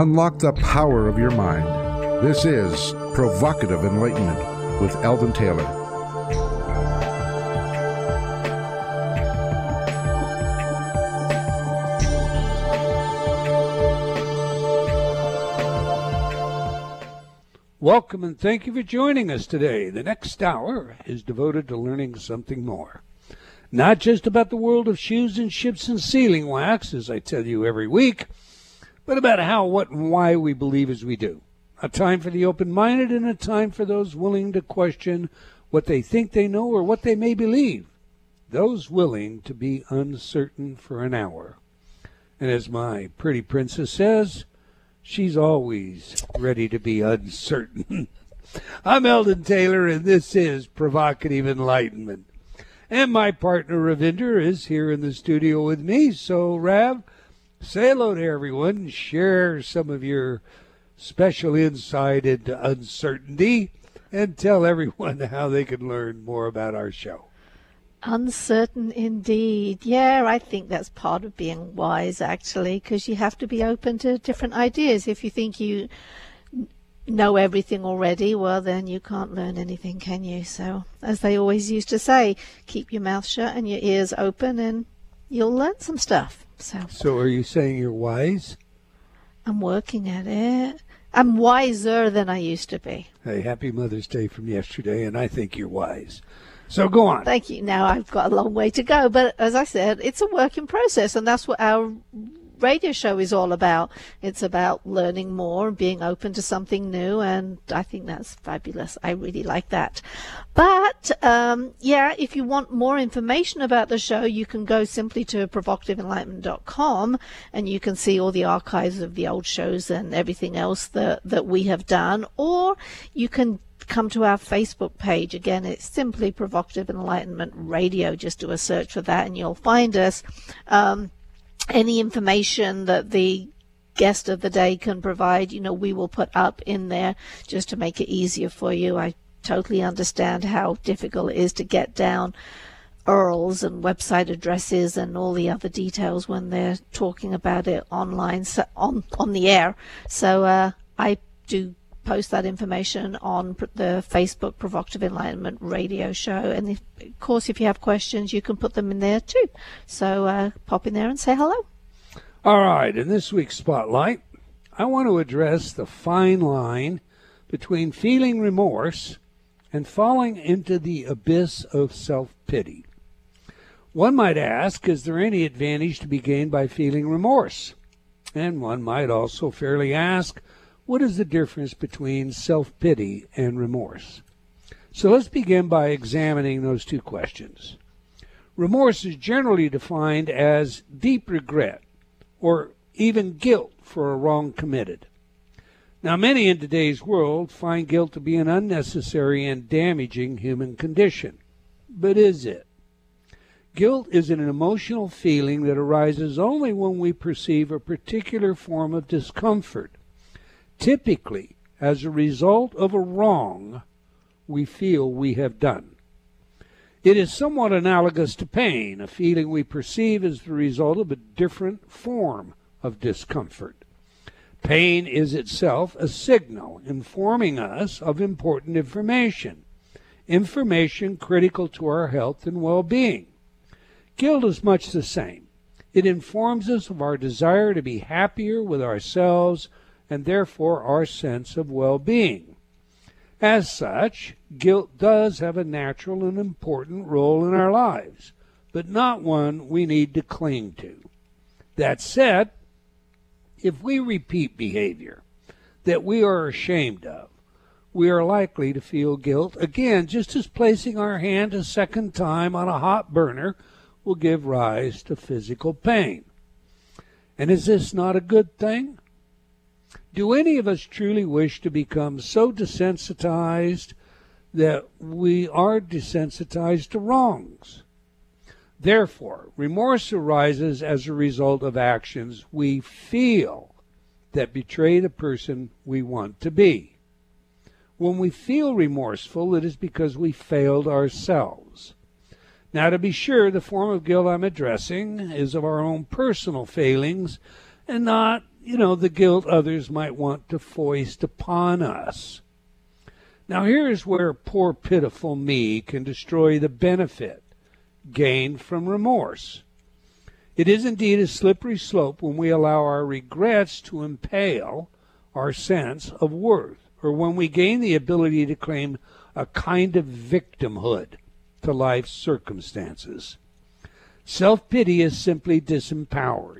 Unlock the power of your mind. This is Provocative Enlightenment with Eldon Taylor. Welcome and thank you for joining us today. The next hour is devoted to learning something more. Not just about the world of shoes and ships and sealing wax, as I tell you every week, but about how, what, and why we believe as we do. A time for the open minded and a time for those willing to question what they think they know or what they may believe. Those willing to be uncertain for an hour. And as my pretty princess says, she's always ready to be uncertain. I'm Eldon Taylor, and this is Provocative Enlightenment. And my partner Ravinder is here in the studio with me. So, Rav, say hello to everyone. Share some of your special insight into uncertainty and tell everyone how they can learn more about our show. Uncertain indeed. Yeah, I think that's part of being wise, actually, because you have to be open to different ideas. If you think you know everything already, well, then you can't learn anything, can you? So, as they always used to say, keep your mouth shut and your ears open, and you'll learn some stuff. So, So, are you saying you're wise? I'm working at it. I'm wiser than I used to be. Hey, happy Mother's Day from yesterday, and I think you're wise. So, go on. Thank you. Now I've got a long way to go, but as I said, it's a work in process, and that's what our radio show is all about. It's about learning more and being open to something new, and I think that's fabulous. I really like that. But um, yeah, if you want more information about the show, you can go simply to provocativeenlightenment.com and you can see all the archives of the old shows and everything else that, that we have done, or you can come to our Facebook page. Again, it's simply Provocative Enlightenment Radio. Just do a search for that and you'll find us. Um, any information that the guest of the day can provide, you know, we will put up in there just to make it easier for you. I totally understand how difficult it is to get down URLs and website addresses and all the other details when they're talking about it online, so on on the air. So uh, I do post that information on the Facebook Provocative Enlightenment radio show. And if, of course, if you have questions, you can put them in there too. So uh, pop in there and say hello. All right, in this week's spotlight, I want to address the fine line between feeling remorse and falling into the abyss of self pity. One might ask, is there any advantage to be gained by feeling remorse? And one might also fairly ask, what is the difference between self pity and remorse? So let's begin by examining those two questions. Remorse is generally defined as deep regret or even guilt for a wrong committed. Now, many in today's world find guilt to be an unnecessary and damaging human condition. But is it? Guilt is an emotional feeling that arises only when we perceive a particular form of discomfort typically as a result of a wrong we feel we have done. It is somewhat analogous to pain, a feeling we perceive as the result of a different form of discomfort. Pain is itself a signal informing us of important information, information critical to our health and well being. Guilt is much the same. It informs us of our desire to be happier with ourselves and therefore our sense of well being. As such, guilt does have a natural and important role in our lives, but not one we need to cling to. That said, if we repeat behavior that we are ashamed of, we are likely to feel guilt again, just as placing our hand a second time on a hot burner will give rise to physical pain. And is this not a good thing? Do any of us truly wish to become so desensitized that we are desensitized to wrongs? Therefore, remorse arises as a result of actions we feel that betray the person we want to be. When we feel remorseful, it is because we failed ourselves. Now, to be sure, the form of guilt I'm addressing is of our own personal failings and not you know, the guilt others might want to foist upon us. Now, here's where poor, pitiful me can destroy the benefit gained from remorse. It is indeed a slippery slope when we allow our regrets to impale our sense of worth, or when we gain the ability to claim a kind of victimhood to life's circumstances. Self pity is simply disempowering.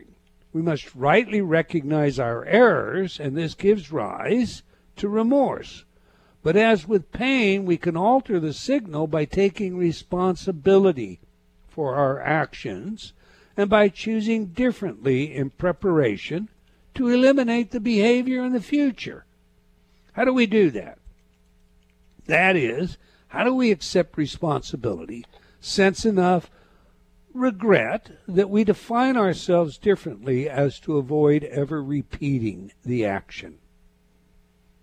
We must rightly recognize our errors, and this gives rise to remorse. But as with pain, we can alter the signal by taking responsibility for our actions and by choosing differently in preparation to eliminate the behavior in the future. How do we do that? That is, how do we accept responsibility, sense enough regret that we define ourselves differently as to avoid ever repeating the action,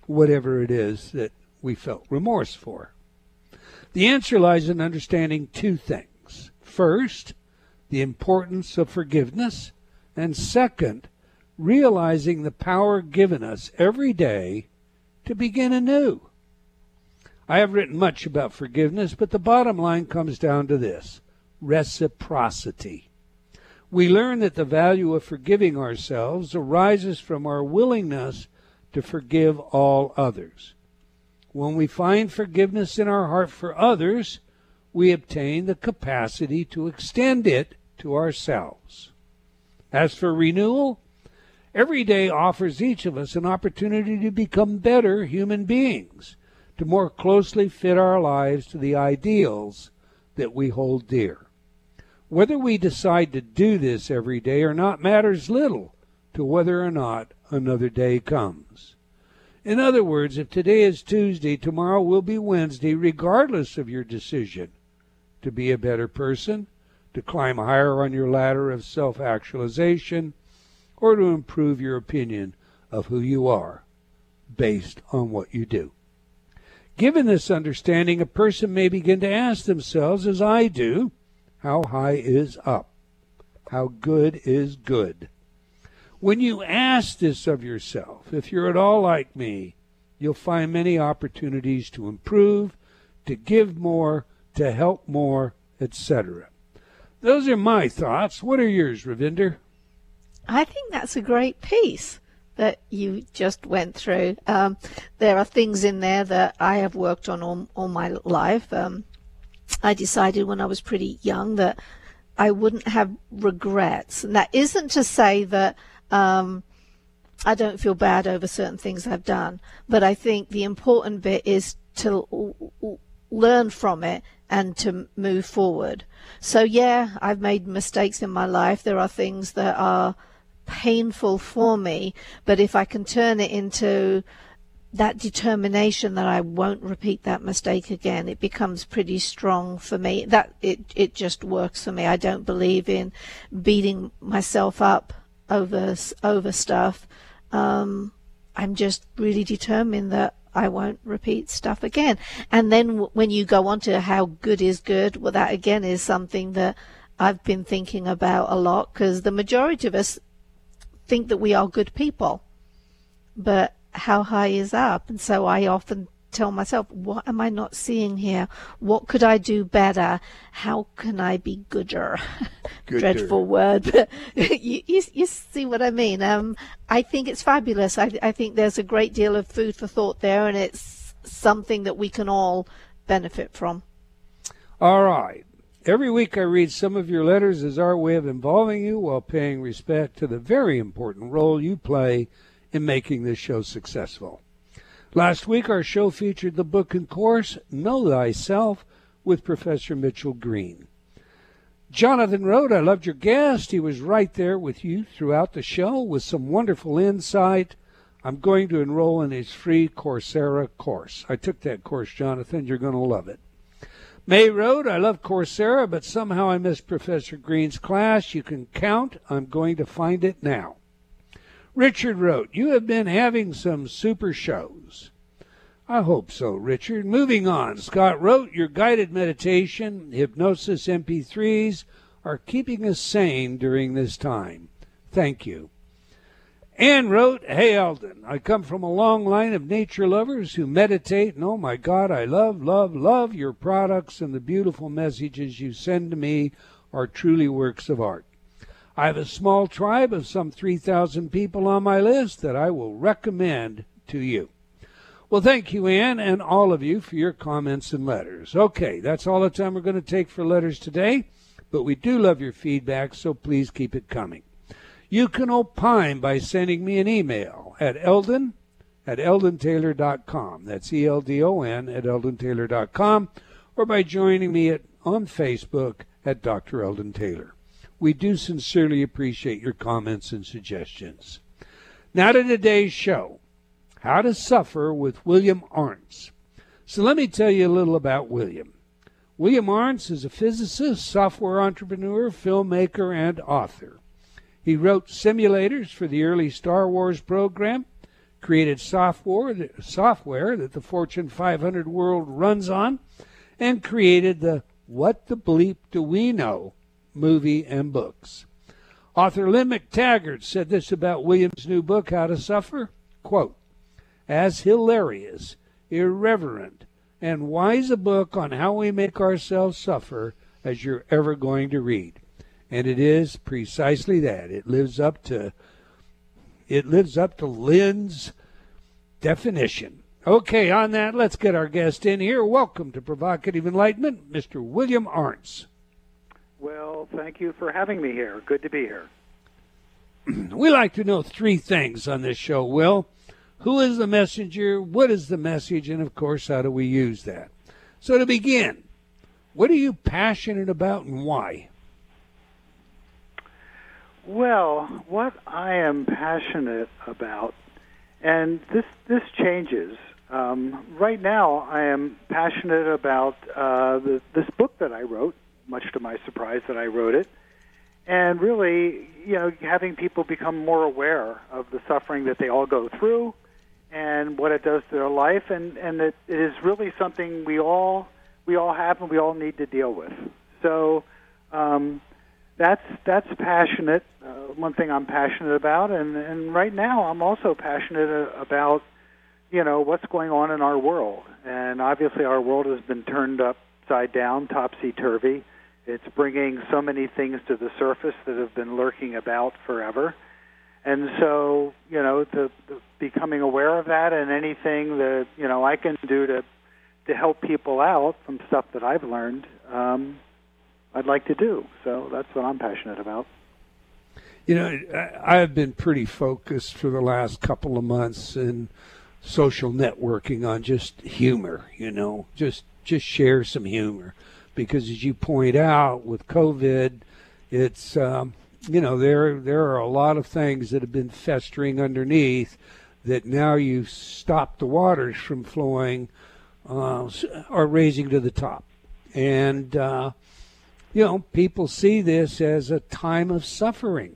whatever it is that we felt remorse for. The answer lies in understanding two things. First, the importance of forgiveness, and second, realizing the power given us every day to begin anew. I have written much about forgiveness, but the bottom line comes down to this reciprocity. We learn that the value of forgiving ourselves arises from our willingness to forgive all others. When we find forgiveness in our heart for others, we obtain the capacity to extend it to ourselves. As for renewal, every day offers each of us an opportunity to become better human beings, to more closely fit our lives to the ideals that we hold dear. Whether we decide to do this every day or not matters little to whether or not another day comes. In other words, if today is Tuesday, tomorrow will be Wednesday, regardless of your decision to be a better person, to climb higher on your ladder of self actualization, or to improve your opinion of who you are based on what you do. Given this understanding, a person may begin to ask themselves, as I do, how high is up? How good is good? When you ask this of yourself, if you're at all like me, you'll find many opportunities to improve, to give more, to help more, etc. Those are my thoughts. What are yours, Ravinder? I think that's a great piece that you just went through. Um, there are things in there that I have worked on all, all my life. Um, I decided when I was pretty young that I wouldn't have regrets. And that isn't to say that um, I don't feel bad over certain things I've done, but I think the important bit is to learn from it and to move forward. So, yeah, I've made mistakes in my life. There are things that are painful for me, but if I can turn it into that determination that I won't repeat that mistake again, it becomes pretty strong for me. That it it just works for me. I don't believe in beating myself up over over stuff. Um, I'm just really determined that I won't repeat stuff again. And then when you go on to how good is good, well, that again is something that I've been thinking about a lot because the majority of us think that we are good people, but how high is up. And so I often tell myself, what am I not seeing here? What could I do better? How can I be gooder? gooder. Dreadful word, but you, you, you, see what I mean. Um, I think it's fabulous. I, I think there's a great deal of food for thought there, and it's something that we can all benefit from. All right. Every week I read some of your letters as our way of involving you while paying respect to the very important role you play in making this show successful. Last week, our show featured the book and course, Know Thyself, with Professor Mitchell Green. Jonathan wrote, I loved your guest. He was right there with you throughout the show with some wonderful insight. I'm going to enroll in his free Coursera course. I took that course, Jonathan. You're going to love it. May wrote, I love Coursera, but somehow I missed Professor Green's class. You can count. I'm going to find it now. Richard wrote, You have been having some super shows. I hope so, Richard. Moving on, Scott wrote, Your guided meditation, hypnosis MP3s are keeping us sane during this time. Thank you. Anne wrote, Hey Eldon, I come from a long line of nature lovers who meditate, and oh my God, I love, love, love your products, and the beautiful messages you send to me are truly works of art. I have a small tribe of some 3,000 people on my list that I will recommend to you. Well, thank you, Anne, and all of you for your comments and letters. Okay, that's all the time we're going to take for letters today, but we do love your feedback, so please keep it coming. You can opine by sending me an email at eldon at eldontaylor.com. That's E L D O N at eldontaylor.com, or by joining me at, on Facebook at Dr. Eldon Taylor. We do sincerely appreciate your comments and suggestions. Now to today's show How to Suffer with William Arntz. So let me tell you a little about William. William Arntz is a physicist, software entrepreneur, filmmaker, and author. He wrote simulators for the early Star Wars program, created software software that the Fortune 500 world runs on, and created the What the Bleep Do We Know movie and books. Author Lynne McTaggart said this about William's new book, How to Suffer. Quote, as hilarious, irreverent, and wise a book on how we make ourselves suffer as you're ever going to read and it is precisely that. It lives up to it lives up to Lynne's definition. Okay, on that, let's get our guest in here. Welcome to Provocative Enlightenment, Mr. William Arntz. Well, thank you for having me here. Good to be here. we like to know three things on this show, Will. Who is the messenger? What is the message? And of course, how do we use that? So, to begin, what are you passionate about and why? Well, what I am passionate about, and this this changes. Um, right now, I am passionate about uh, the, this book that I wrote. Much to my surprise, that I wrote it, and really, you know, having people become more aware of the suffering that they all go through, and what it does to their life, and and that it is really something we all we all have and we all need to deal with. So. Um, that's that's passionate. Uh, one thing I'm passionate about, and and right now I'm also passionate uh, about, you know, what's going on in our world. And obviously, our world has been turned upside down, topsy turvy. It's bringing so many things to the surface that have been lurking about forever. And so, you know, the, the becoming aware of that and anything that you know I can do to to help people out from stuff that I've learned. Um, I'd like to do. So that's what I'm passionate about. You know, I have been pretty focused for the last couple of months in social networking on just humor. You know, just just share some humor, because as you point out with COVID, it's um, you know there there are a lot of things that have been festering underneath that now you stop the waters from flowing uh, or raising to the top, and uh, you know, people see this as a time of suffering.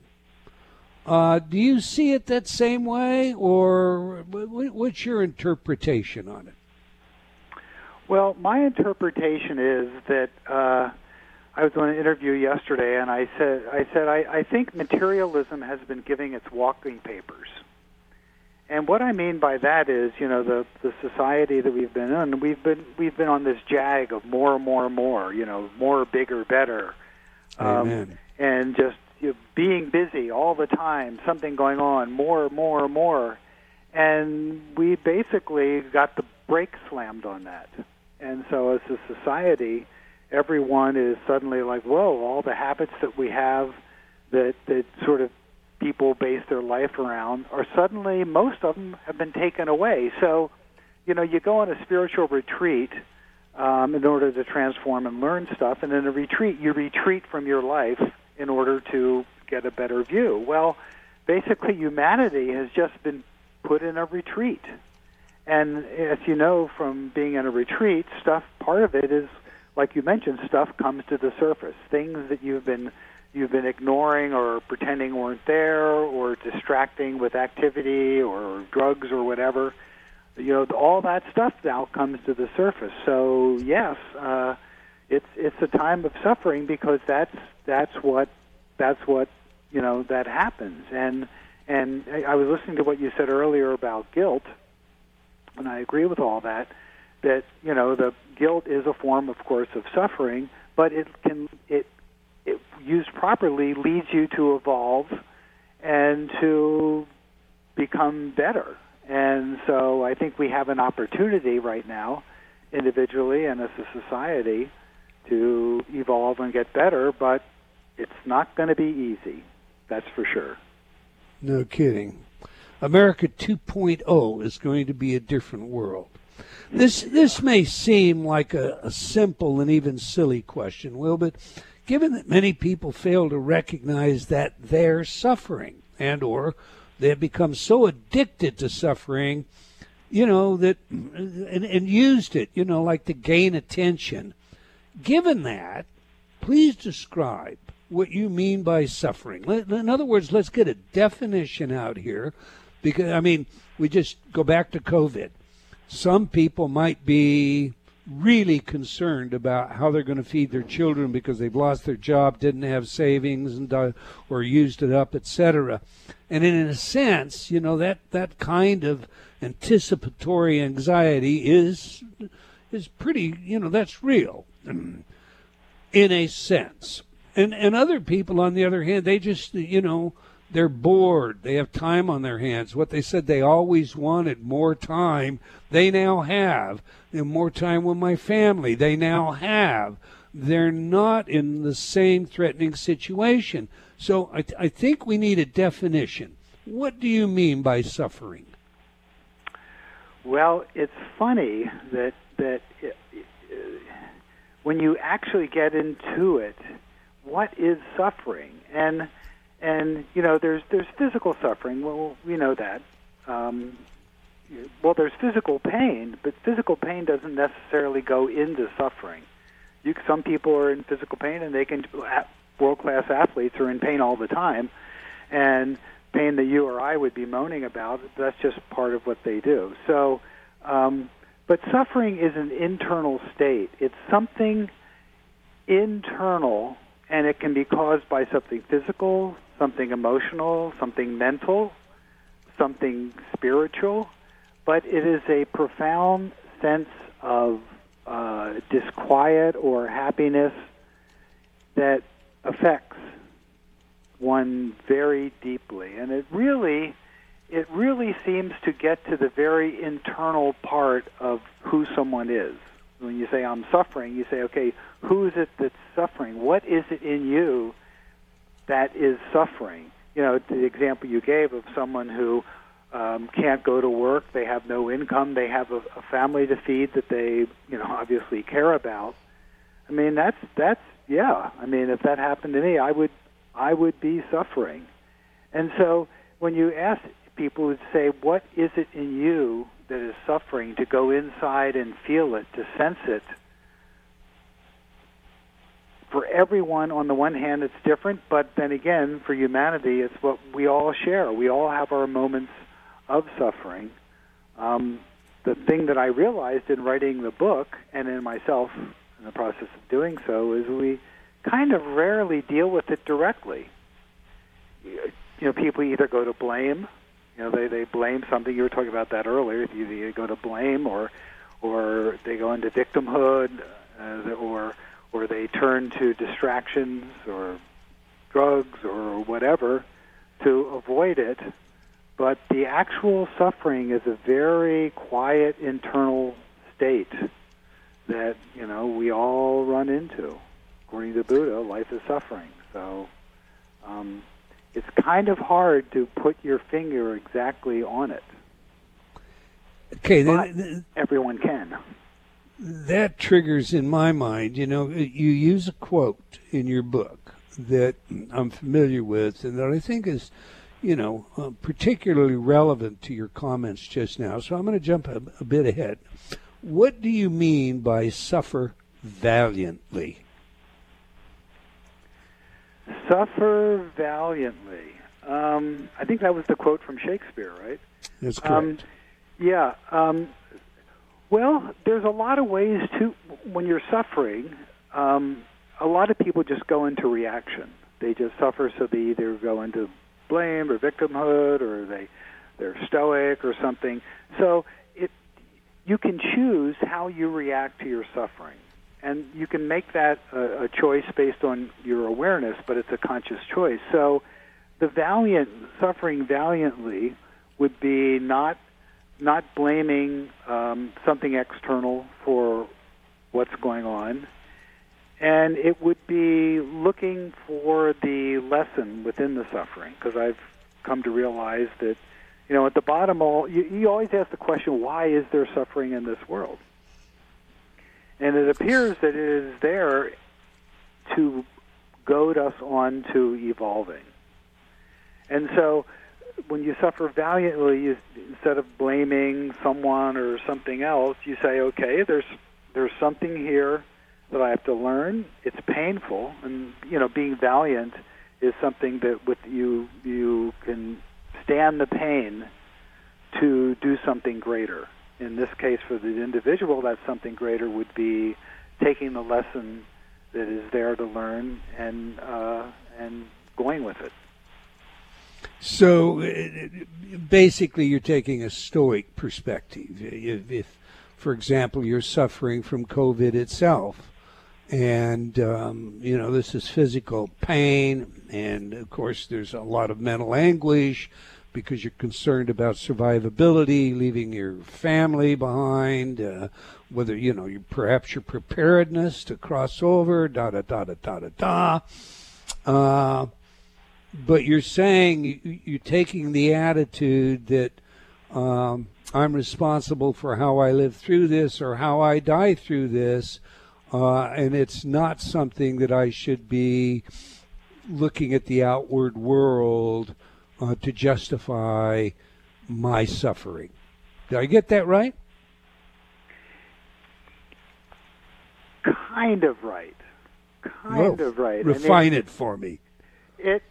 Uh, do you see it that same way, or what's your interpretation on it? Well, my interpretation is that uh, I was on an interview yesterday, and I said, I said, I, I think materialism has been giving its walking papers. And what I mean by that is, you know, the the society that we've been in, we've been we've been on this jag of more, and more, and more, you know, more, bigger, better, um, and just you know, being busy all the time, something going on, more, and more, and more, and we basically got the brake slammed on that. And so, as a society, everyone is suddenly like, "Whoa!" All the habits that we have that that sort of people base their life around are suddenly most of them have been taken away. So, you know, you go on a spiritual retreat um, in order to transform and learn stuff, and in a retreat, you retreat from your life in order to get a better view. Well, basically, humanity has just been put in a retreat. And as you know from being in a retreat, stuff, part of it is, like you mentioned, stuff comes to the surface. Things that you've been you've been ignoring or pretending weren't there or distracting with activity or drugs or whatever. You know all that stuff now comes to the surface. So yes uh it's it's a time of suffering because that's that's what that's what you know that happens. And And I, I was listening to what you said earlier about guilt, and I agree with all that. That you know, the guilt is a form, of course, of suffering, but it can it it used properly leads you to evolve and to become better. And so I think we have an opportunity right now, individually and as a society, to evolve and get better, but it's not going to be easy. That's for sure. No kidding. America 2.0 is going to be a different world. This this may seem like a, a simple and even silly question, Will, but given that many people fail to recognize that they're suffering and or they have become so addicted to suffering, you know, that and, and used it, you know, like to gain attention. Given that, please describe what you mean by suffering. In other words, let's get a definition out here because I mean, we just go back to COVID. Some people might be really concerned about how they're going to feed their children because they've lost their job, didn't have savings, and uh, or used it up, etc. And in a sense, you know that that kind of anticipatory anxiety is is pretty, you know, that's real in a sense. And and other people, on the other hand, they just, you know, they're bored. They have time on their hands. What they said they always wanted more time, they now have. And more time with my family, they now have. They're not in the same threatening situation. So I, th- I think we need a definition. What do you mean by suffering? Well, it's funny that that uh, when you actually get into it, what is suffering? And and you know there's there's physical suffering. Well we know that. Um, well there's physical pain but physical pain doesn't necessarily go into suffering. You some people are in physical pain and they can world class athletes are in pain all the time. And pain that you or I would be moaning about that's just part of what they do. So um, but suffering is an internal state. It's something internal and it can be caused by something physical, something emotional, something mental, something spiritual, but it is a profound sense of uh, disquiet or happiness that affects one very deeply, and it really, it really seems to get to the very internal part of who someone is when you say I'm suffering, you say, okay, who is it that's suffering? What is it in you that is suffering? You know, the example you gave of someone who um, can't go to work, they have no income, they have a, a family to feed that they, you know, obviously care about. I mean, that's that's yeah. I mean, if that happened to me, I would I would be suffering. And so when you ask people, would say, what is it in you that is suffering to go inside and feel it, to sense it. For everyone, on the one hand, it's different, but then again, for humanity, it's what we all share. We all have our moments of suffering. Um, the thing that I realized in writing the book and in myself in the process of doing so is we kind of rarely deal with it directly. You know, people either go to blame you know, they they blame something. You were talking about that earlier. You either go to blame or or they go into victimhood, uh, or or they turn to distractions or drugs or whatever to avoid it. But the actual suffering is a very quiet internal state that you know we all run into. According to Buddha, life is suffering. So um, it's kind of hard to put your finger exactly on it. Okay, but everyone can. That triggers in my mind, you know, you use a quote in your book that I'm familiar with and that I think is, you know, uh, particularly relevant to your comments just now. So I'm going to jump a, a bit ahead. What do you mean by suffer valiantly? Suffer valiantly. Um, I think that was the quote from Shakespeare, right? That's correct. Um, yeah. Um, well, there's a lot of ways to when you're suffering. Um, a lot of people just go into reaction. They just suffer, so they either go into blame or victimhood or they they're stoic or something. So it you can choose how you react to your suffering. And you can make that a, a choice based on your awareness, but it's a conscious choice. So the valiant suffering valiantly would be not not blaming um, something external for what's going on, and it would be looking for the lesson within the suffering. Because I've come to realize that, you know, at the bottom, all you, you always ask the question, why is there suffering in this world? And it appears that it is there to goad us on to evolving. And so when you suffer valiantly, you, instead of blaming someone or something else, you say, okay, there's there's something here that I have to learn. It's painful, and you know, being valiant is something that with you you can stand the pain to do something greater. In this case, for the individual, that something greater would be taking the lesson that is there to learn and uh, and going with it. So basically, you're taking a stoic perspective. If, if, for example, you're suffering from COVID itself, and um, you know this is physical pain, and of course there's a lot of mental anguish because you're concerned about survivability, leaving your family behind, uh, whether you know you perhaps your preparedness to cross over, da da da da da da da. Uh, but you're saying you're taking the attitude that um, I'm responsible for how I live through this or how I die through this, uh, and it's not something that I should be looking at the outward world uh, to justify my suffering. Did I get that right? Kind of right. Kind well, of right. Refine it for me. It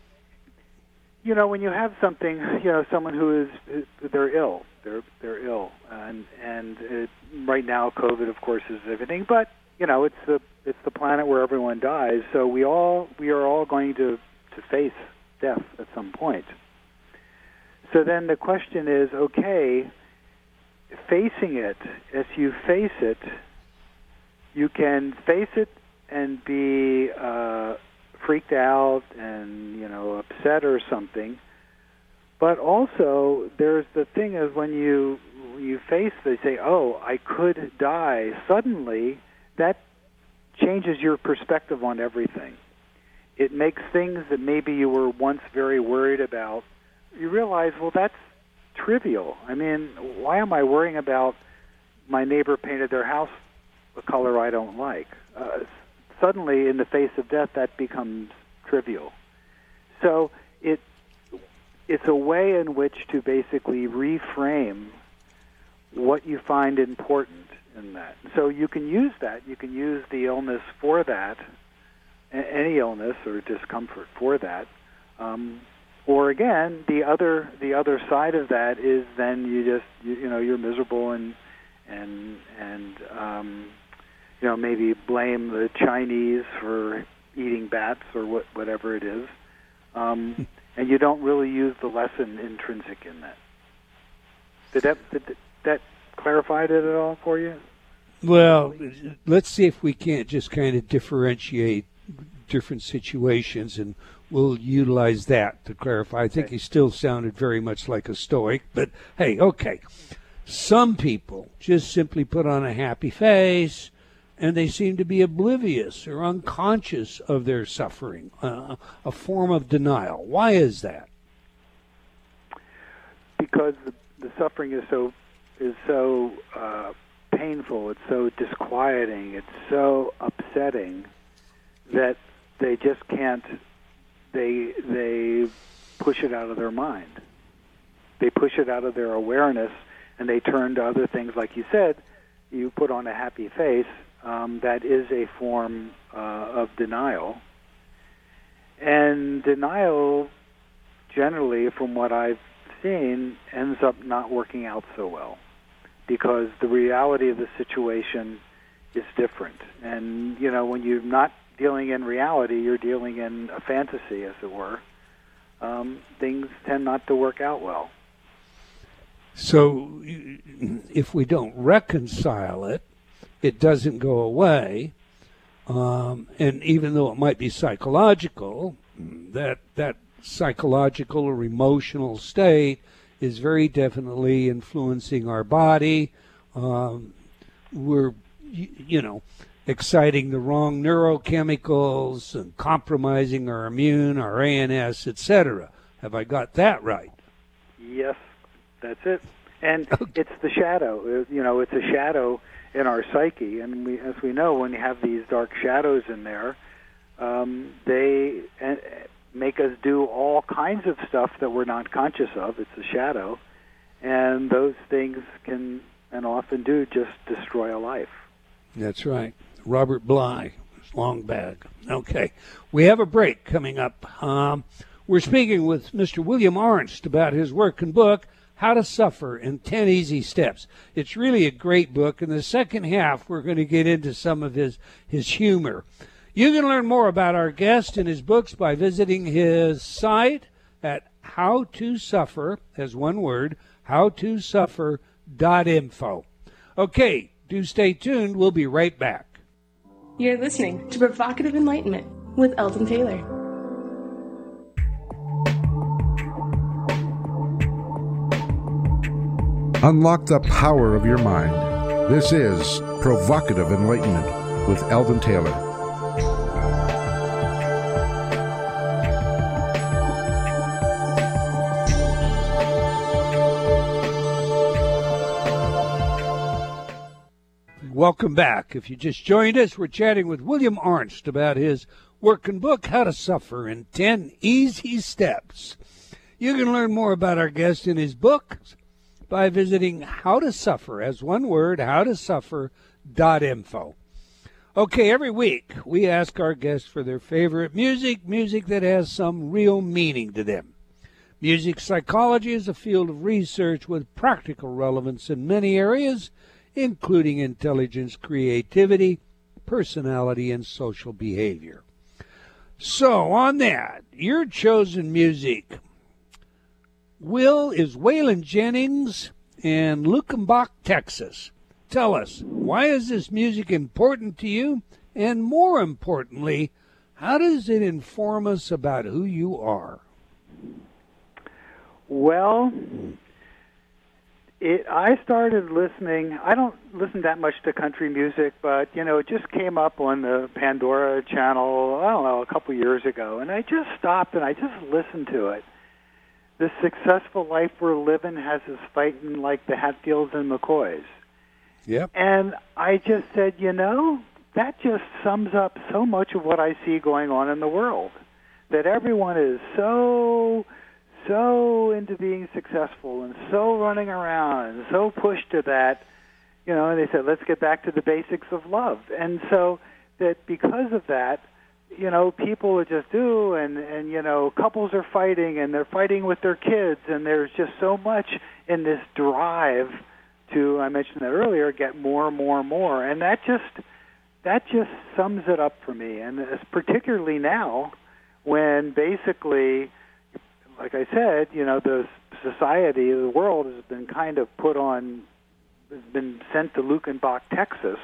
you know, when you have something, you know, someone who is they're ill, they're they're ill, and and it, right now, COVID, of course, is everything. But you know, it's the it's the planet where everyone dies, so we all we are all going to to face death at some point. So then the question is, okay, facing it as you face it, you can face it and be. Uh, freaked out and you know upset or something. But also, there's the thing is when you you face, they say, "Oh, I could die." Suddenly, that changes your perspective on everything. It makes things that maybe you were once very worried about. You realize, well, that's trivial. I mean, why am I worrying about my neighbor painted their house a color I don't like? Uh, suddenly, in the face of death, that becomes trivial. So it it's a way in which to basically reframe what you find important in that. So you can use that. You can use the illness for that, any illness or discomfort for that. Um, or again, the other the other side of that is then you just you, you know you're miserable and and and um, you know, maybe blame the Chinese for eating bats or what, whatever it is. Um, and you don't really use the lesson intrinsic in that. Did that, did that clarified it at all for you? Well, let's see if we can't just kind of differentiate different situations and we'll utilize that to clarify. I think okay. he still sounded very much like a stoic, but hey, okay. Some people just simply put on a happy face and they seem to be oblivious or unconscious of their suffering, uh, a form of denial. Why is that? Because the, the suffering is so is so uh, painful. It's so disquieting. It's so upsetting that they just can't. They they push it out of their mind. They push it out of their awareness, and they turn to other things. Like you said, you put on a happy face um, that is a form uh, of denial. And denial, generally, from what I've seen, ends up not working out so well because the reality of the situation is different. And, you know, when you're not dealing in reality, you're dealing in a fantasy, as it were. Um, things tend not to work out well. So, if we don't reconcile it, it doesn't go away. Um, and even though it might be psychological, that that psychological or emotional state is very definitely influencing our body. Um, we're, you know, exciting the wrong neurochemicals and compromising our immune, our ANS, etc. Have I got that right? Yes, that's it. And it's the shadow. You know, it's a shadow in our psyche, and we, as we know, when you have these dark shadows in there, um, they uh, make us do all kinds of stuff that we're not conscious of. It's a shadow, and those things can and often do just destroy a life. That's right. Robert Bly, long bag. Okay, we have a break coming up. Um, we're speaking with Mr. William Arntz about his work and book. How to Suffer in 10 Easy Steps. It's really a great book. In the second half, we're going to get into some of his, his humor. You can learn more about our guest and his books by visiting his site at how to suffer, as one word, how. Okay, do stay tuned. We'll be right back. You're listening to Provocative Enlightenment with Eldon Taylor. Unlock the power of your mind. This is Provocative Enlightenment with Eldon Taylor. Welcome back. If you just joined us, we're chatting with William Arntz about his work and book, How to Suffer in 10 Easy Steps. You can learn more about our guest in his book by visiting how to suffer as one word how to suffer.info. Okay, every week we ask our guests for their favorite music, music that has some real meaning to them. Music psychology is a field of research with practical relevance in many areas including intelligence, creativity, personality, and social behavior. So, on that, your chosen music. Will is Waylon Jennings in Luckenbach, Texas. Tell us, why is this music important to you? And more importantly, how does it inform us about who you are? Well, it, I started listening. I don't listen that much to country music, but you know, it just came up on the Pandora channel. I don't know, a couple years ago, and I just stopped and I just listened to it. The successful life we're living has us fighting like the Hatfields and McCoys. Yep. And I just said, you know, that just sums up so much of what I see going on in the world. That everyone is so so into being successful and so running around and so pushed to that, you know, and they said, let's get back to the basics of love. And so that because of that, you know, people would just do and and you know, couples are fighting and they're fighting with their kids and there's just so much in this drive to I mentioned that earlier, get more and more and more. And that just that just sums it up for me. And it's particularly now when basically like I said, you know, the society, the world has been kind of put on, has been sent to Luckenbach, Texas,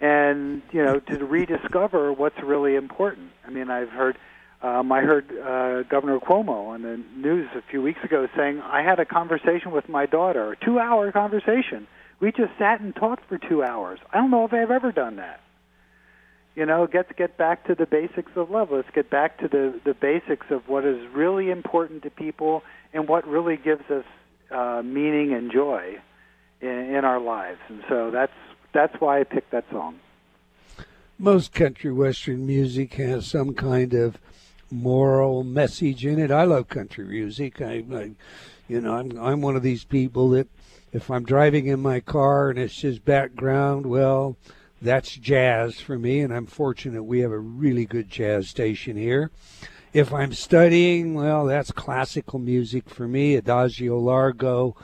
and you know, to rediscover what's really important. I mean, I've heard, um, I heard uh, Governor Cuomo on the news a few weeks ago saying, I had a conversation with my daughter, a two-hour conversation. We just sat and talked for two hours. I don't know if I've ever done that you know, let's get back to the basics of love. Let's get back to the the basics of what is really important to people and what really gives us uh, meaning and joy in, in our lives. And so that's that's why I picked that song. Most country western music has some kind of moral message in it. I love country music. I, I you know, I'm I'm one of these people that if I'm driving in my car and it's just background, well that's jazz for me, and I'm fortunate we have a really good jazz station here. If I'm studying, well, that's classical music for me, Adagio Largo.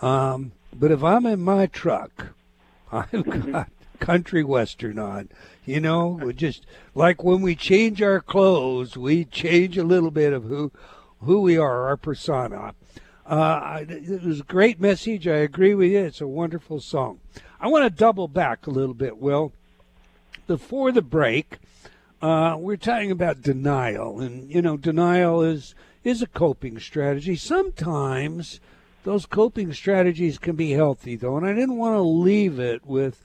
Um, but if I'm in my truck, I've got country western on. You know, just like when we change our clothes, we change a little bit of who who we are, our persona. Uh, it was a great message. I agree with you. It's a wonderful song. I want to double back a little bit, Will. Before the break, uh, we're talking about denial, and you know, denial is is a coping strategy. Sometimes those coping strategies can be healthy, though, and I didn't want to leave it with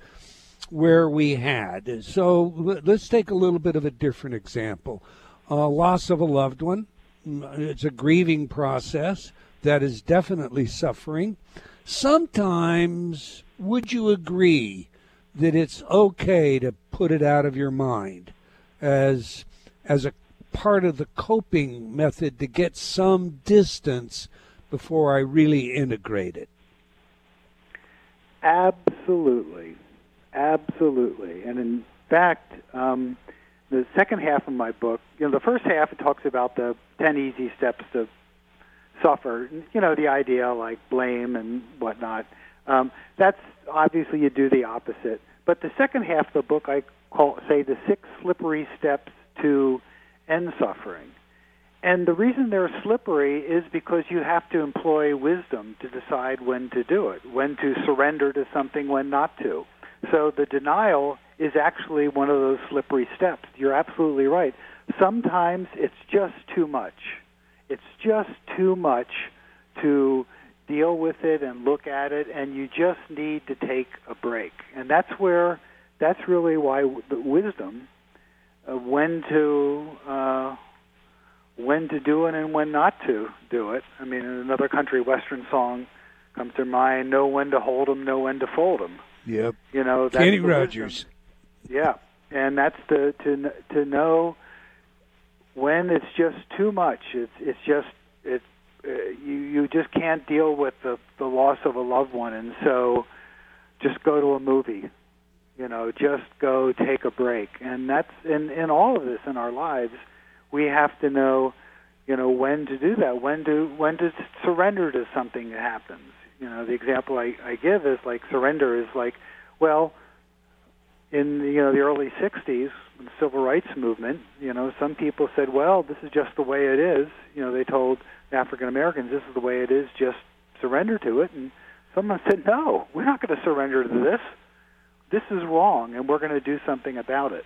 where we had. So let's take a little bit of a different example. Uh, loss of a loved one. Mm, it's a grieving process that is definitely suffering. Sometimes, would you agree that it's okay to put it out of your mind as as a part of the coping method to get some distance before I really integrate it? Absolutely. Absolutely. And in fact, um, the second half of my book, you know, the first half it talks about the 10 easy steps to suffer, you know, the idea like blame and whatnot. Um, that's obviously you do the opposite. But the second half of the book, I call say the six slippery steps to end suffering. And the reason they're slippery is because you have to employ wisdom to decide when to do it, when to surrender to something, when not to. So the denial is actually one of those slippery steps. You're absolutely right. Sometimes it's just too much. It's just too much to deal with it and look at it, and you just need to take a break. And that's where, that's really why the wisdom, uh, when to uh, when to do it and when not to do it. I mean, in another country western song comes to mind: know when to hold 'em, know when to fold 'em. Yep. You know, that's Kenny Rogers. wisdom. Yeah, and that's the to to know when it's just too much. It's it's just it uh, you you just can't deal with the the loss of a loved one, and so just go to a movie. You know, just go take a break, and that's in in all of this in our lives. We have to know, you know, when to do that, when to when to surrender to something that happens. You know, the example I, I give is like surrender is like, well, in the, you know the early '60s, the civil rights movement, you know, some people said, well, this is just the way it is. You know, they told African Americans, this is the way it is, just surrender to it. And someone said, no, we're not going to surrender to this. This is wrong, and we're going to do something about it.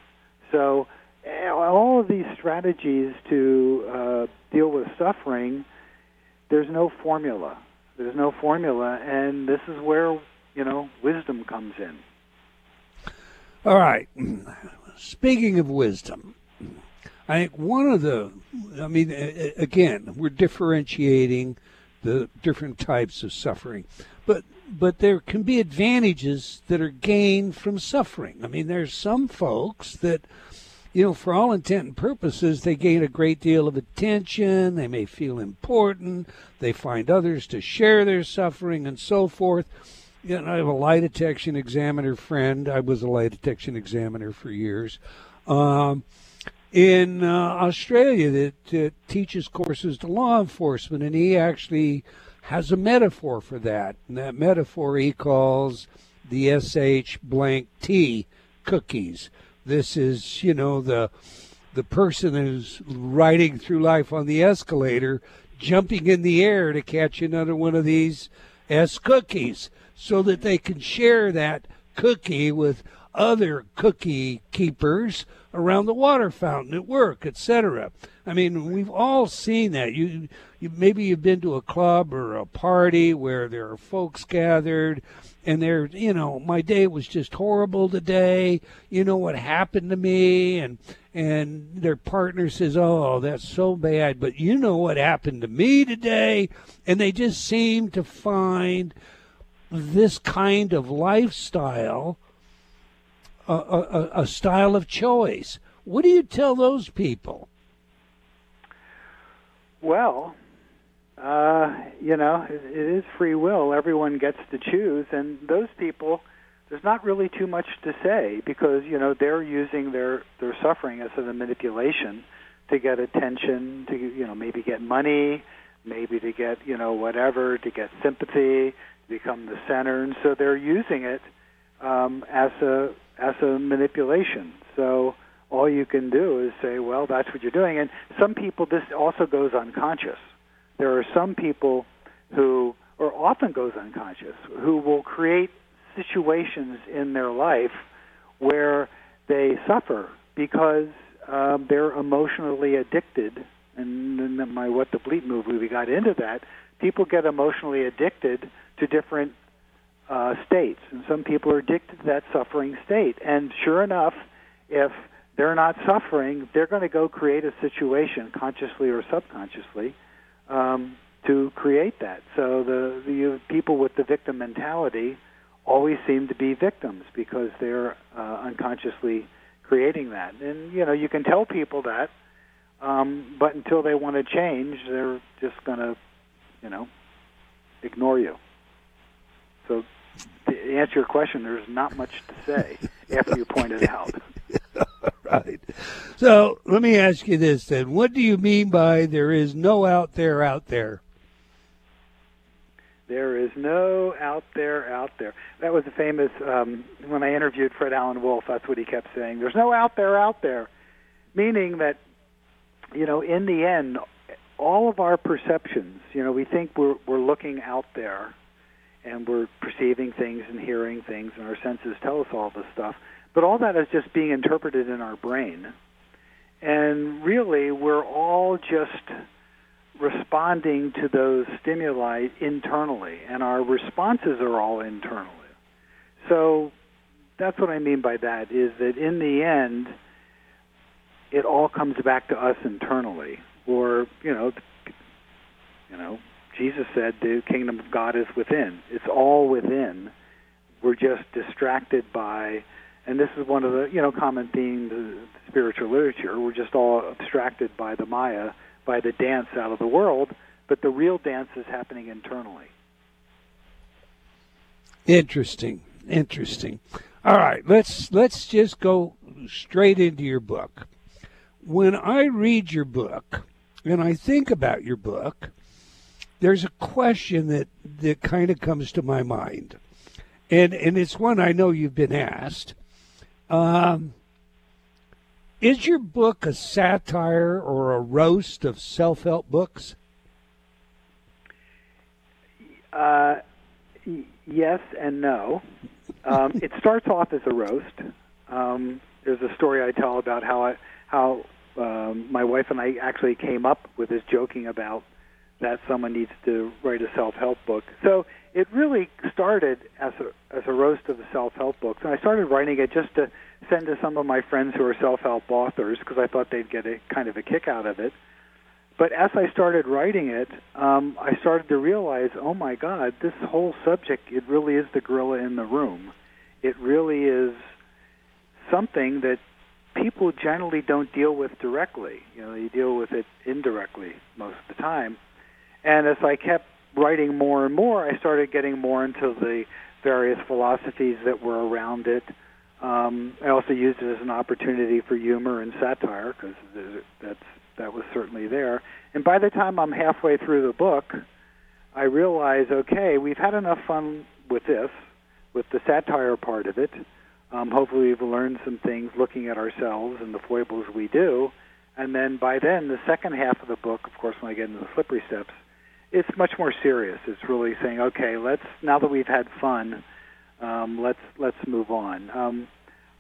So, eh, all of these strategies to uh, deal with suffering, there's no formula. There's no formula, and this is where you know wisdom comes in. All right. Speaking of wisdom, I think one of the, I mean, again, we're differentiating the different types of suffering, but but there can be advantages that are gained from suffering. I mean, there's some folks that, you know, for all intent and purposes, they gain a great deal of attention. They may feel important. They find others to share their suffering and so forth. You know, I have a lie detection examiner friend. I was a lie detection examiner for years. Um, in uh, Australia that uh, teaches courses to law enforcement, and he actually has a metaphor for that. And that metaphor he calls the SH blank T cookies. This is, you know, the the person who's riding through life on the escalator, jumping in the air to catch another one of these S cookies, so that they can share that cookie with other cookie keepers around the water fountain at work, etc. I mean, we've all seen that. You, you maybe you've been to a club or a party where there are folks gathered and they're, you know, my day was just horrible today. You know what happened to me and and their partner says, "Oh, that's so bad, but you know what happened to me today?" And they just seem to find this kind of lifestyle a, a, a style of choice. What do you tell those people? Well, uh, you know, it, it is free will. Everyone gets to choose, and those people, there's not really too much to say because you know they're using their their suffering as a manipulation to get attention, to you know maybe get money, maybe to get you know whatever, to get sympathy, become the center, and so they're using it um, as a as a manipulation. So all you can do is say, well, that's what you're doing. And some people, this also goes unconscious. there are some people who, or often goes unconscious, who will create situations in their life where they suffer because um, they're emotionally addicted. And in my What the Bleep movie, we got into that. People get emotionally addicted to different uh, states, and some people are addicted to that suffering state. And sure enough, if they're not suffering, they're going to go create a situation, consciously or subconsciously, um, to create that. So the, the people with the victim mentality always seem to be victims because they're uh, unconsciously creating that. And you know, you can tell people that, um, but until they want to change, they're just going to, you know, ignore you. So to answer your question, there's not much to say after you point it out. right. So let me ask you this then. What do you mean by there is no out there out there? There is no out there out there. That was a famous, um, when I interviewed Fred Alan Wolf, that's what he kept saying. There's no out there out there. Meaning that, you know, in the end, all of our perceptions, you know, we think we're, we're looking out there and we're perceiving things and hearing things, and our senses tell us all this stuff. But all that is just being interpreted in our brain. And really, we're all just responding to those stimuli internally, and our responses are all internally. So that's what I mean by that is that in the end, it all comes back to us internally. Or, you know, you know, Jesus said the kingdom of God is within. It's all within. We're just distracted by, and this is one of the you know common themes of spiritual literature. We're just all abstracted by the Maya, by the dance out of the world, but the real dance is happening internally. Interesting, interesting. All right, let's let's just go straight into your book. When I read your book and I think about your book, there's a question that that kind of comes to my mind, and and it's one I know you've been asked. Um, is your book a satire or a roast of self-help books? Uh, y- yes and no. Um, it starts off as a roast. Um, there's a story I tell about how I, how um, my wife and I actually came up with this joking about that someone needs to write a self-help book. So it really started as a as a roast of the self-help books, and I started writing it just to send to some of my friends who are self-help authors because I thought they'd get a kind of a kick out of it. But as I started writing it, um, I started to realize, oh my God, this whole subject it really is the gorilla in the room. It really is something that people generally don't deal with directly. You know, you deal with it indirectly most of the time. And as I kept writing more and more, I started getting more into the various philosophies that were around it. Um, I also used it as an opportunity for humor and satire because that was certainly there. And by the time I'm halfway through the book, I realize, okay, we've had enough fun with this, with the satire part of it. Um, hopefully, we've learned some things looking at ourselves and the foibles we do. And then by then, the second half of the book, of course, when I get into the slippery steps, it's much more serious. It's really saying, okay, let's now that we've had fun, um, let's let's move on. Um,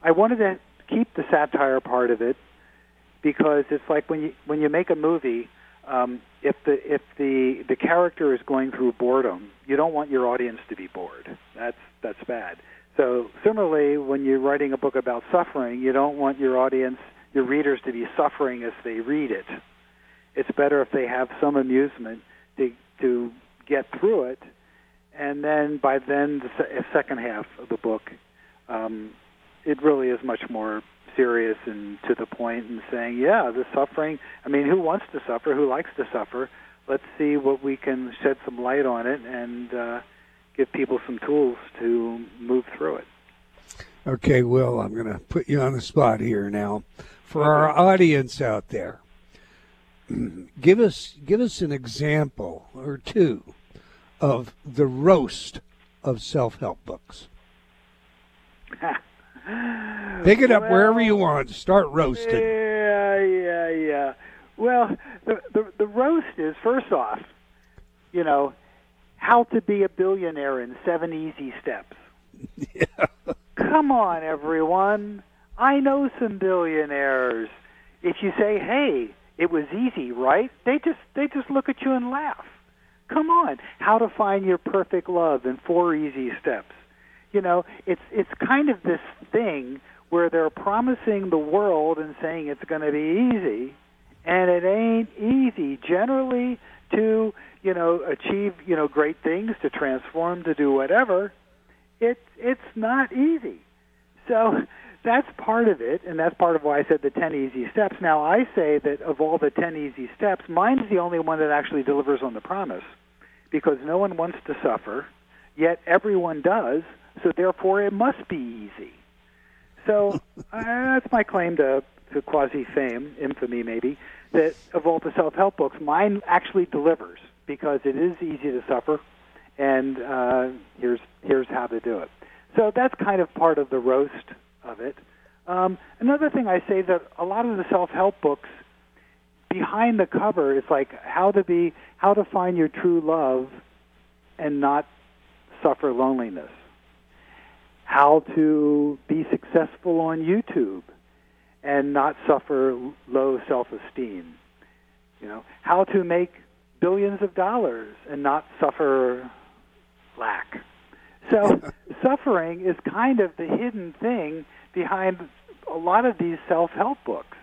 I wanted to keep the satire part of it because it's like when you when you make a movie, um, if the if the the character is going through boredom, you don't want your audience to be bored. That's that's bad. So similarly, when you're writing a book about suffering, you don't want your audience, your readers, to be suffering as they read it. It's better if they have some amusement to to get through it, and then by then the se- second half of the book, um, it really is much more serious and to the point and saying, yeah, the suffering. I mean, who wants to suffer? Who likes to suffer? Let's see what we can shed some light on it and uh, give people some tools to move through it. Okay, Will, I'm going to put you on the spot here now. For our audience out there, give us give us an example or two of the roast of self-help books. Pick it up Well, wherever you want. Start roasting. Yeah, yeah, yeah. Well, the, the the roast is first off. you know, how to be a billionaire in seven easy steps. Yeah. Come on, everyone. I know some billionaires. If you say, "Hey, it was easy, right?" They just they just look at you and laugh. Come on, how to find your perfect love in four easy steps. You know, it's it's kind of this thing where they're promising the world and saying it's going to be easy, and it ain't easy. Generally, to you know achieve you know great things, to transform, to do whatever, it's it's not easy. So that's part of it, and that's part of why I said the 10 easy steps. Now, I say that of all the 10 easy steps, mine's the only one that actually delivers on the promise because no one wants to suffer, yet everyone does, so therefore it must be easy. So uh, that's my claim to, to quasi fame, infamy maybe, that of all the self help books, mine actually delivers because it is easy to suffer, and uh, here's, here's how to do it. So that's kind of part of the roast of it. Um, another thing I say that a lot of the self-help books behind the cover is like how to be how to find your true love and not suffer loneliness. How to be successful on YouTube and not suffer low self-esteem. You know, how to make billions of dollars and not suffer lack. So suffering is kind of the hidden thing behind a lot of these self-help books,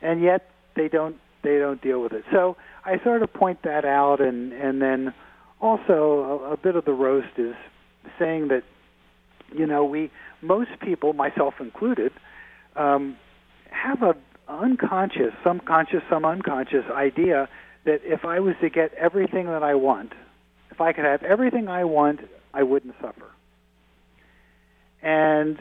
and yet they don't they don't deal with it. So I sort of point that out, and and then also a, a bit of the roast is saying that you know we most people, myself included, um, have a unconscious, some conscious, some unconscious idea that if I was to get everything that I want, if I could have everything I want, I wouldn't suffer. And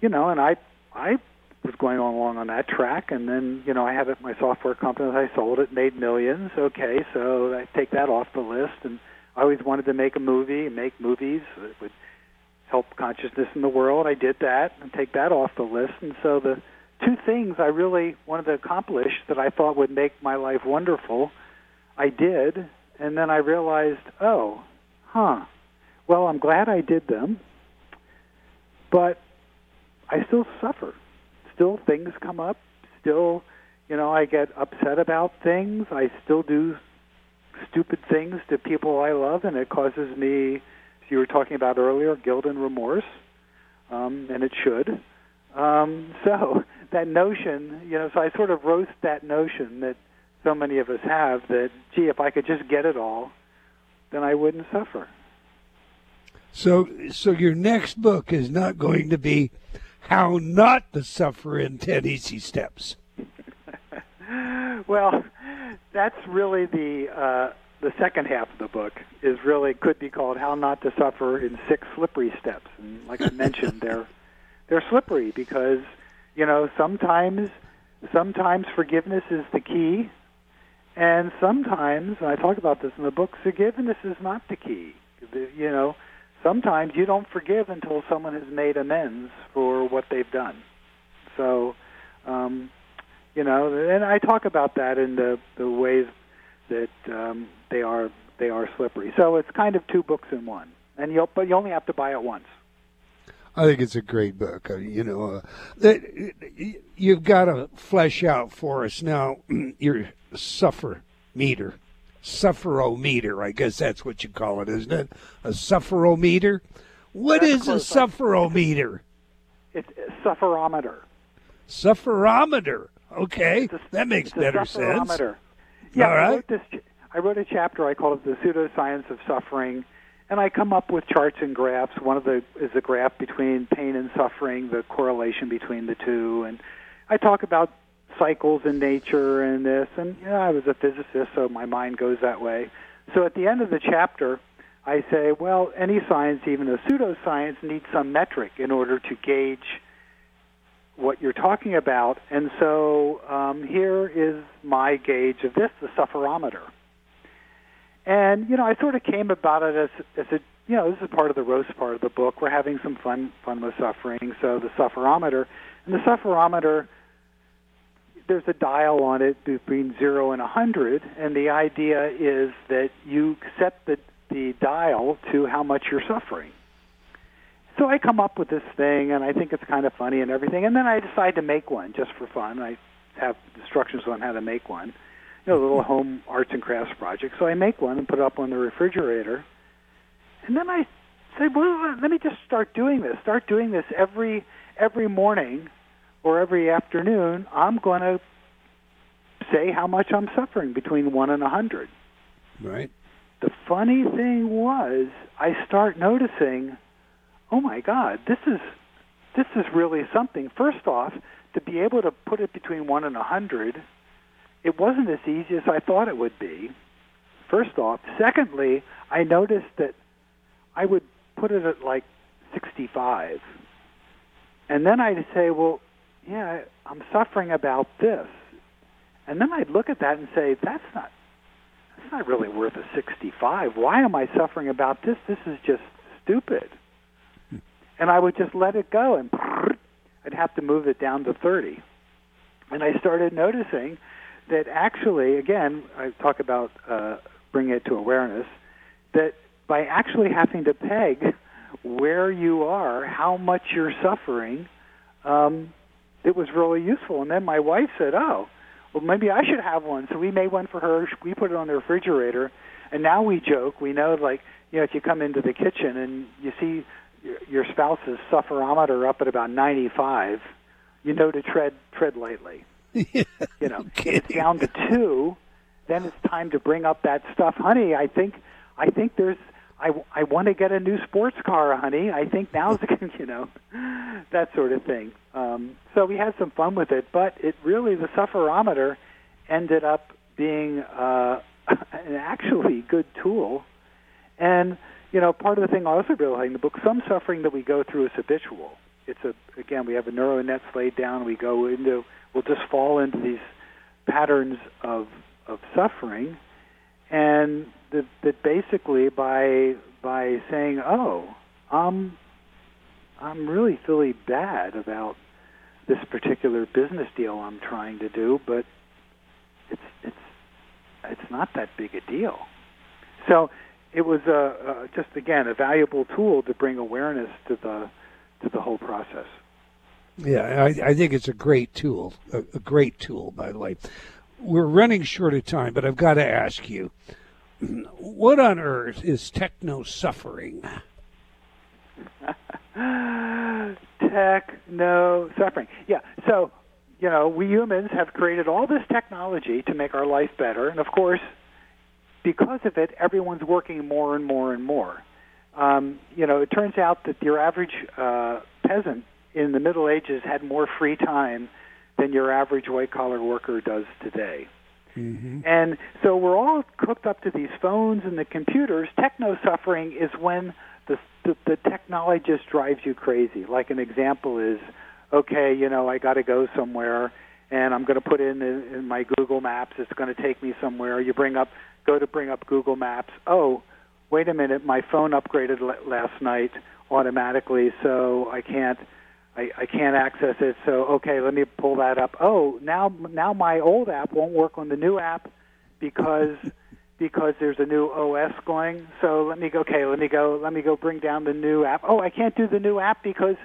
you know, and I I was going along on that track, and then you know I had my software company. I sold it, made millions. Okay, so I take that off the list, and I always wanted to make a movie, make movies that would help consciousness in the world. I did that, and take that off the list. And so the two things I really wanted to accomplish that I thought would make my life wonderful, I did, and then I realized, oh, huh. Well, I'm glad I did them, but I still suffer. Still, things come up. Still, you know, I get upset about things. I still do stupid things to people I love, and it causes me, as you were talking about earlier, guilt and remorse, um, and it should. Um, so that notion, you know, so I sort of roast that notion that so many of us have that, gee, if I could just get it all, then I wouldn't suffer. So, so your next book is not going to be how not to suffer in 10 easy steps. well, that's really the uh, the second half of the book is really could be called how not to suffer in six slippery steps. And like I mentioned, they're they're slippery because you know sometimes sometimes forgiveness is the key, and sometimes and I talk about this in the book. Forgiveness is not the key. You know, sometimes you don't forgive until someone has made amends for what they've done. So, um, you know, and I talk about that in the the ways that um, they are they are slippery. So it's kind of two books in one, and you but you only have to buy it once. I think it's a great book. Uh, you know, uh, you've got to flesh out for us now your suffer meter sufferometer. I guess that's what you call it, isn't it? A sufferometer. What that's is a sufferometer? It's a sufferometer. Sufferometer. Okay, a, that makes better sense. Yeah, All right. I wrote this. I wrote a chapter. I called it the pseudoscience of suffering, and I come up with charts and graphs. One of the is a graph between pain and suffering, the correlation between the two, and I talk about cycles in nature and this. And you know, I was a physicist, so my mind goes that way. So at the end of the chapter, I say, well, any science, even a pseudoscience, needs some metric in order to gauge what you're talking about. And so um, here is my gauge of this, the sufferometer. And you know, I sort of came about it as as a you know, this is part of the roast part of the book. We're having some fun fun with suffering. So the sufferometer, and the sufferometer there's a dial on it between zero and a hundred, and the idea is that you set the the dial to how much you're suffering. So I come up with this thing, and I think it's kind of funny and everything, and then I decide to make one just for fun. I have instructions on how to make one, you know, a little home arts and crafts project. So I make one and put it up on the refrigerator, and then I say, well, let me just start doing this. Start doing this every every morning or every afternoon. I'm going to say how much I'm suffering between one and a hundred. Right. The funny thing was, I start noticing, oh my God, this is this is really something. First off, to be able to put it between one and a hundred, it wasn't as easy as I thought it would be. First off, secondly, I noticed that I would put it at like 65, and then I'd say, well, yeah, I'm suffering about this, and then I'd look at that and say, that's not it's not really worth a 65. Why am I suffering about this? This is just stupid. And I would just let it go, and I'd have to move it down to 30. And I started noticing that actually, again, I talk about uh, bringing it to awareness, that by actually having to peg where you are, how much you're suffering, um, it was really useful. And then my wife said, "Oh, well, maybe I should have one." So we made one for her. We put it on the refrigerator, and now we joke. We know, like, you know, if you come into the kitchen and you see your- spouse's sufferometer up at about 95, you know to tread tread lightly. You know, it's down to two, then it's time to bring up that stuff, honey. I think, I think there's, I, I want to get a new sports car, honey. I think now's, the you know, that sort of thing. Um, so we had some fun with it, but it really the sufferometer ended up being uh, an actually good tool. And you know, part of the thing I also really like in the book, some suffering that we go through is habitual. It's a again, we have a neural nets laid down. We go into, we'll just fall into these patterns of of suffering, and that, that basically by by saying, oh, I'm I'm really feeling bad about this particular business deal I'm trying to do, but it's it's it's not that big a deal. So it was a, a just again a valuable tool to bring awareness to the to the whole process. Yeah, I, I think it's a great tool. A, a great tool, by the way. We're running short of time, but I've got to ask you what on earth is techno suffering? Techno suffering. Yeah. So, you know, we humans have created all this technology to make our life better, and of course, because of it, everyone's working more and more and more. Um, you know, it turns out that your average uh, peasant in the Middle Ages had more free time than your average white collar worker does today. Mm-hmm. And so we're all hooked up to these phones and the computers. Techno suffering is when the, the the technology just drives you crazy. Like an example is, okay, you know, I got to go somewhere, and I'm going to put in, in in my Google Maps. It's going to take me somewhere. You bring up, go to bring up Google Maps. Oh, wait a minute, my phone upgraded l- last night automatically, so I can't. I, I can't access it. So okay, let me pull that up. Oh, now now my old app won't work on the new app because because there's a new OS going. So let me go. Okay, let me go. Let me go bring down the new app. Oh, I can't do the new app because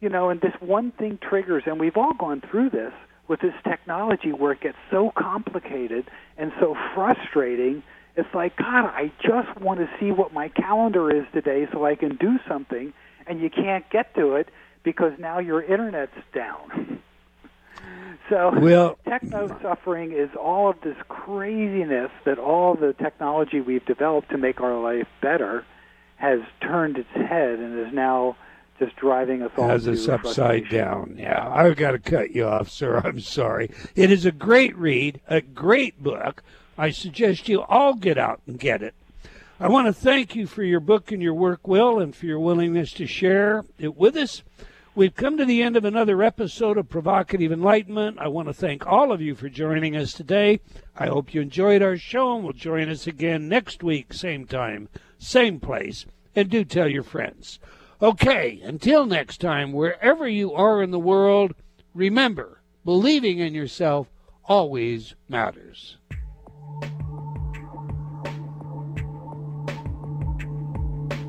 you know, and this one thing triggers, and we've all gone through this with this technology where it gets so complicated and so frustrating. It's like, God, I just want to see what my calendar is today so I can do something, and you can't get to it because now your internet's down. So Well- techno suffering is all of this craziness that all the technology we've developed to make our life better has turned its head and is now just driving us all Has us upside down. Yeah, I've got to cut you off, sir. I'm sorry. It is a great read, a great book. I suggest you all get out and get it. I want to thank you for your book and your work, Will, and for your willingness to share it with us. We've come to the end of another episode of Provocative Enlightenment. I want to thank all of you for joining us today. I hope you enjoyed our show and will join us again next week, same time, same place. And do tell your friends. Okay, until next time, wherever you are in the world, remember believing in yourself always matters.